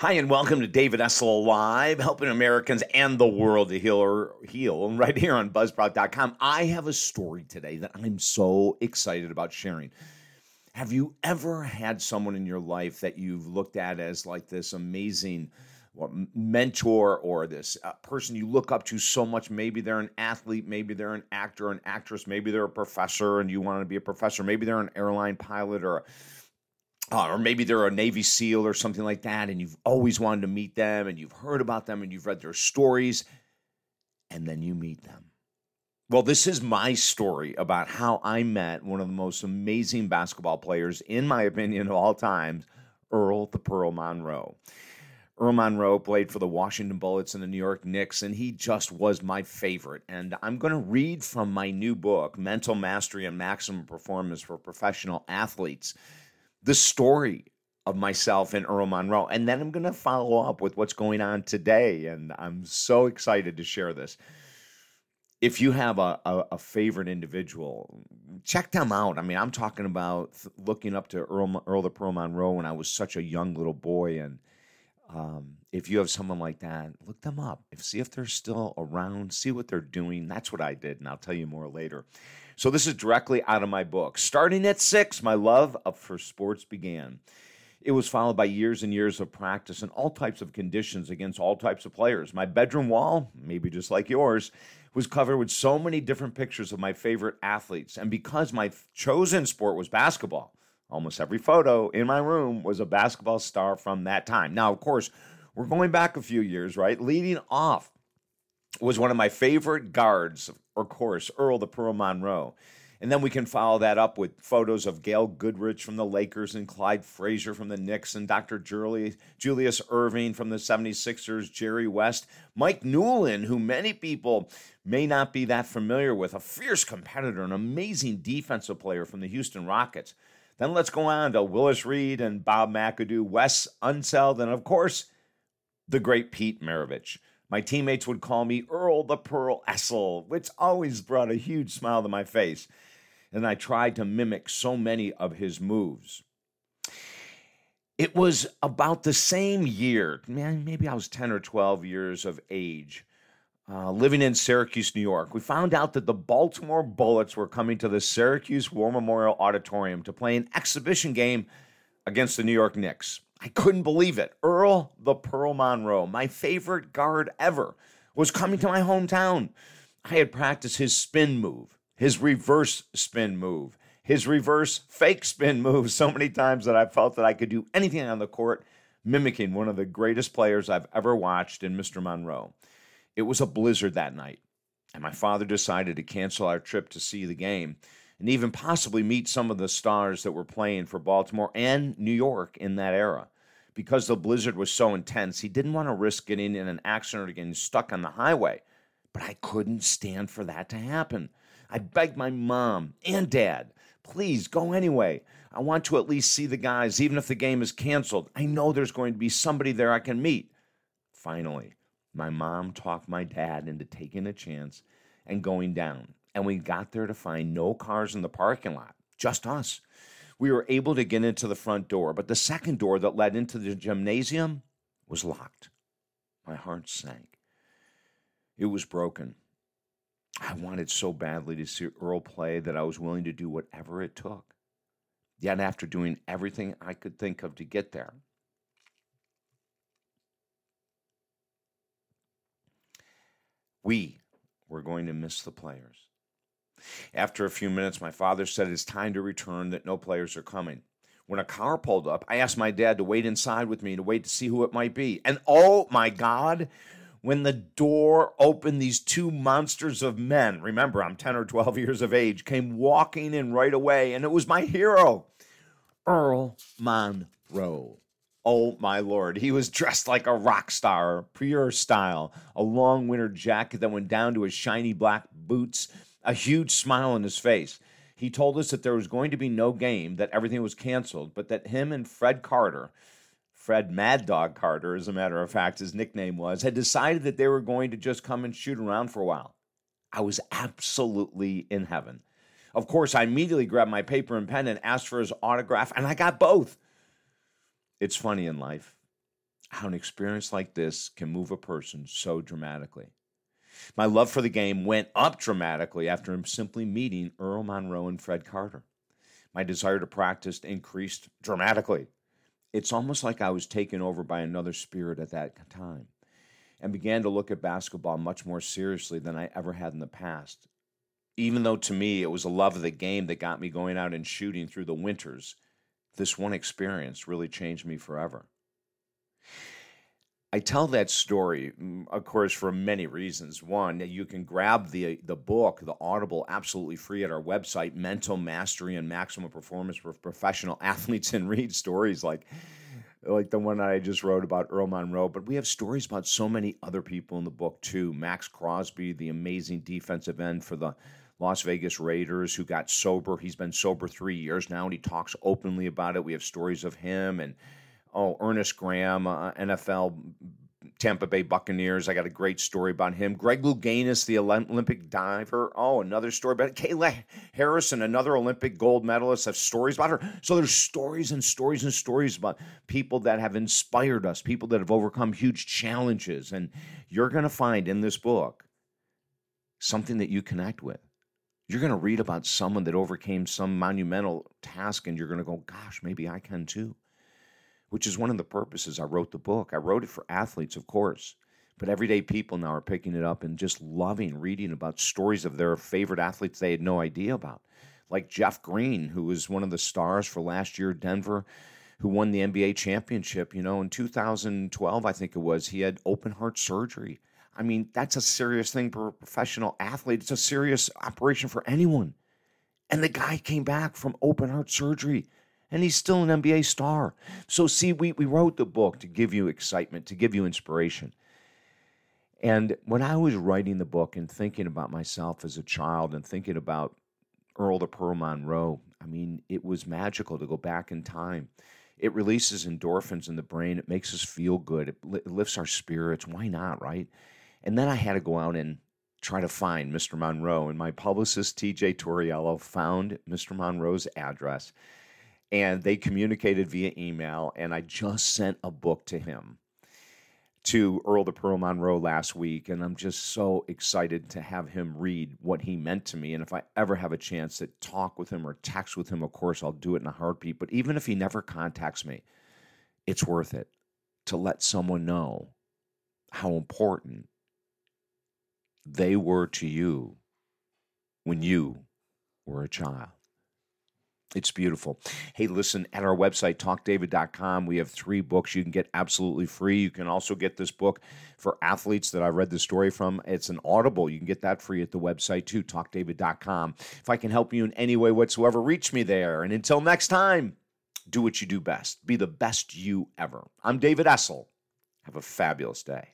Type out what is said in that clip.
Hi, and welcome to David Essel Live, helping Americans and the world to heal or heal. And right here on Buzzsprout.com, I have a story today that I'm so excited about sharing. Have you ever had someone in your life that you've looked at as like this amazing mentor or this uh, person you look up to so much? Maybe they're an athlete, maybe they're an actor, an actress, maybe they're a professor and you want to be a professor, maybe they're an airline pilot or uh, or maybe they're a Navy SEAL or something like that, and you've always wanted to meet them, and you've heard about them, and you've read their stories, and then you meet them. Well, this is my story about how I met one of the most amazing basketball players, in my opinion, of all times, Earl the Pearl Monroe. Earl Monroe played for the Washington Bullets and the New York Knicks, and he just was my favorite. And I'm going to read from my new book, Mental Mastery and Maximum Performance for Professional Athletes the story of myself and Earl Monroe. And then I'm going to follow up with what's going on today. And I'm so excited to share this. If you have a, a, a favorite individual, check them out. I mean, I'm talking about looking up to Earl, Earl the Pearl Monroe when I was such a young little boy. And um, if you have someone like that, look them up. If see if they're still around, see what they're doing. That's what I did, and I'll tell you more later. So this is directly out of my book. Starting at six, my love for sports began. It was followed by years and years of practice and all types of conditions against all types of players. My bedroom wall, maybe just like yours, was covered with so many different pictures of my favorite athletes. And because my chosen sport was basketball, almost every photo in my room was a basketball star from that time. Now, of course, we're going back a few years, right? Leading off was one of my favorite guards, of course, Earl the Pearl Monroe. And then we can follow that up with photos of Gail Goodrich from the Lakers and Clyde Frazier from the Knicks and Dr. Julius, Erving from the 76ers, Jerry West, Mike Newlin, who many people may not be that familiar with, a fierce competitor, an amazing defensive player from the Houston Rockets. Then let's go on to Willis Reed and Bob McAdoo, Wes Unseld, and of course, the great Pete Maravich. My teammates would call me Earl the Pearl Essel, which always brought a huge smile to my face. And I tried to mimic so many of his moves. It was about the same year, man, maybe I was 10 or 12 years of age, uh, living in Syracuse, New York. We found out that the Baltimore Bullets were coming to the Syracuse War Memorial Auditorium to play an exhibition game against the New York Knicks. I couldn't believe it. Earl the Pearl Monroe, my favorite guard ever, was coming to my hometown. I had practiced his spin move, his reverse spin move, his reverse fake spin move so many times that I felt that I could do anything on the court, mimicking one of the greatest players I've ever watched in Mr. Monroe. It was a blizzard that night, and my father decided to cancel our trip to see the game and even possibly meet some of the stars that were playing for Baltimore and New York in that era. Because the blizzard was so intense, he didn't want to risk getting in an accident or getting stuck on the highway. But I couldn't stand for that to happen. I begged my mom and dad, please go anyway. I want to at least see the guys, even if the game is canceled. I know there's going to be somebody there I can meet. Finally, my mom talked my dad into taking a chance and going down and we got there to find no cars in the parking lot, just us. We were able to get into the front door, but the second door that led into the gymnasium was locked. My heart sank. It was broken. I wanted so badly to see Earl play that I was willing to do whatever it took. Yet, after doing everything I could think of to get there, we were going to miss the players. After a few minutes, my father said it's time to return, that no players are coming. When a car pulled up, I asked my dad to wait inside with me to wait to see who it might be. And oh my God, when the door opened, these two monsters of men, remember, I'm 10 or 12 years of age, came walking in right away. And it was my hero, Earl Monroe. Oh my lord, he was dressed like a rock star, pure style, a long winter jacket that went down to his shiny black boots, a huge smile on his face. He told us that there was going to be no game, that everything was canceled, but that him and Fred Carter, Fred Mad Dog Carter, as a matter of fact, his nickname was, had decided that they were going to just come and shoot around for a while. I was absolutely in heaven. Of course, I immediately grabbed my paper and pen and asked for his autograph, and I got both. It's funny in life how an experience like this can move a person so dramatically. My love for the game went up dramatically after simply meeting Earl Monroe and Fred Carter. My desire to practice increased dramatically. It's almost like I was taken over by another spirit at that time and began to look at basketball much more seriously than I ever had in the past. Even though to me it was a love of the game that got me going out and shooting through the winters, this one experience really changed me forever. I tell that story, mm, of course, for many reasons. One, you can grab the the book, the Audible, absolutely free at our website, Mental Mastery and Maximum Performance for Professional Athletes, and read stories like like the one I just wrote about Earl Monroe. But we have stories about so many other people in the book too. Maxx Crosby, the amazing defensive end for the Las Vegas Raiders, who got sober. He's been sober three years now, and he talks openly about it. We have stories of him and oh, Earnest Graham, uh, NFL Tampa Bay Buccaneers. I got a great story about him. Greg Louganis, the Olympic diver. Oh, another story about it. Kayla Harrison, another Olympic gold medalist. Have stories about her. So there's stories and stories and stories about people that have inspired us, people that have overcome huge challenges. And you're going to find in this book something that you connect with. You're going to read about someone that overcame some monumental task, and you're going to go, gosh, maybe I can too which is one of the purposes I wrote the book. I wrote it for athletes, of course, but everyday people now are picking it up and just loving reading about stories of their favorite athletes they had no idea about. Like Jeff Green, who was one of the stars for last year Denver, who won the NBA championship, you know, in 2012, I think it was. He had open heart surgery. I mean, that's a serious thing for a professional athlete. It's a serious operation for anyone. And the guy came back from open heart surgery and he's still an NBA star. So, see, we, we wrote the book to give you excitement, to give you inspiration. And when I was writing the book and thinking about myself as a child and thinking about Earl the Pearl Monroe, I mean, it was magical to go back in time. It releases endorphins in the brain. It makes us feel good. It, lifts our spirits. Why not, right? And then I had to go out and try to find Mr. Monroe. And my publicist, TJ Torriello, found Mr. Monroe's address and they communicated via email. And I just sent a book to him, to Earl the Pearl Monroe last week. And I'm just so excited to have him read what he meant to me. And if I ever have a chance to talk with him or text with him, of course, I'll do it in a heartbeat. But even if he never contacts me, it's worth it to let someone know how important they were to you when you were a child. It's beautiful. Hey, listen, at our website, talkdavid.com, we have three books you can get absolutely free. You can also get this book for athletes that I read the story from. It's an audible. You can get that free at the website too, talkdavid.com. If I can help you in any way whatsoever, reach me there. And until next time, do what you do best. Be the best you ever. I'm David Essel. Have a fabulous day.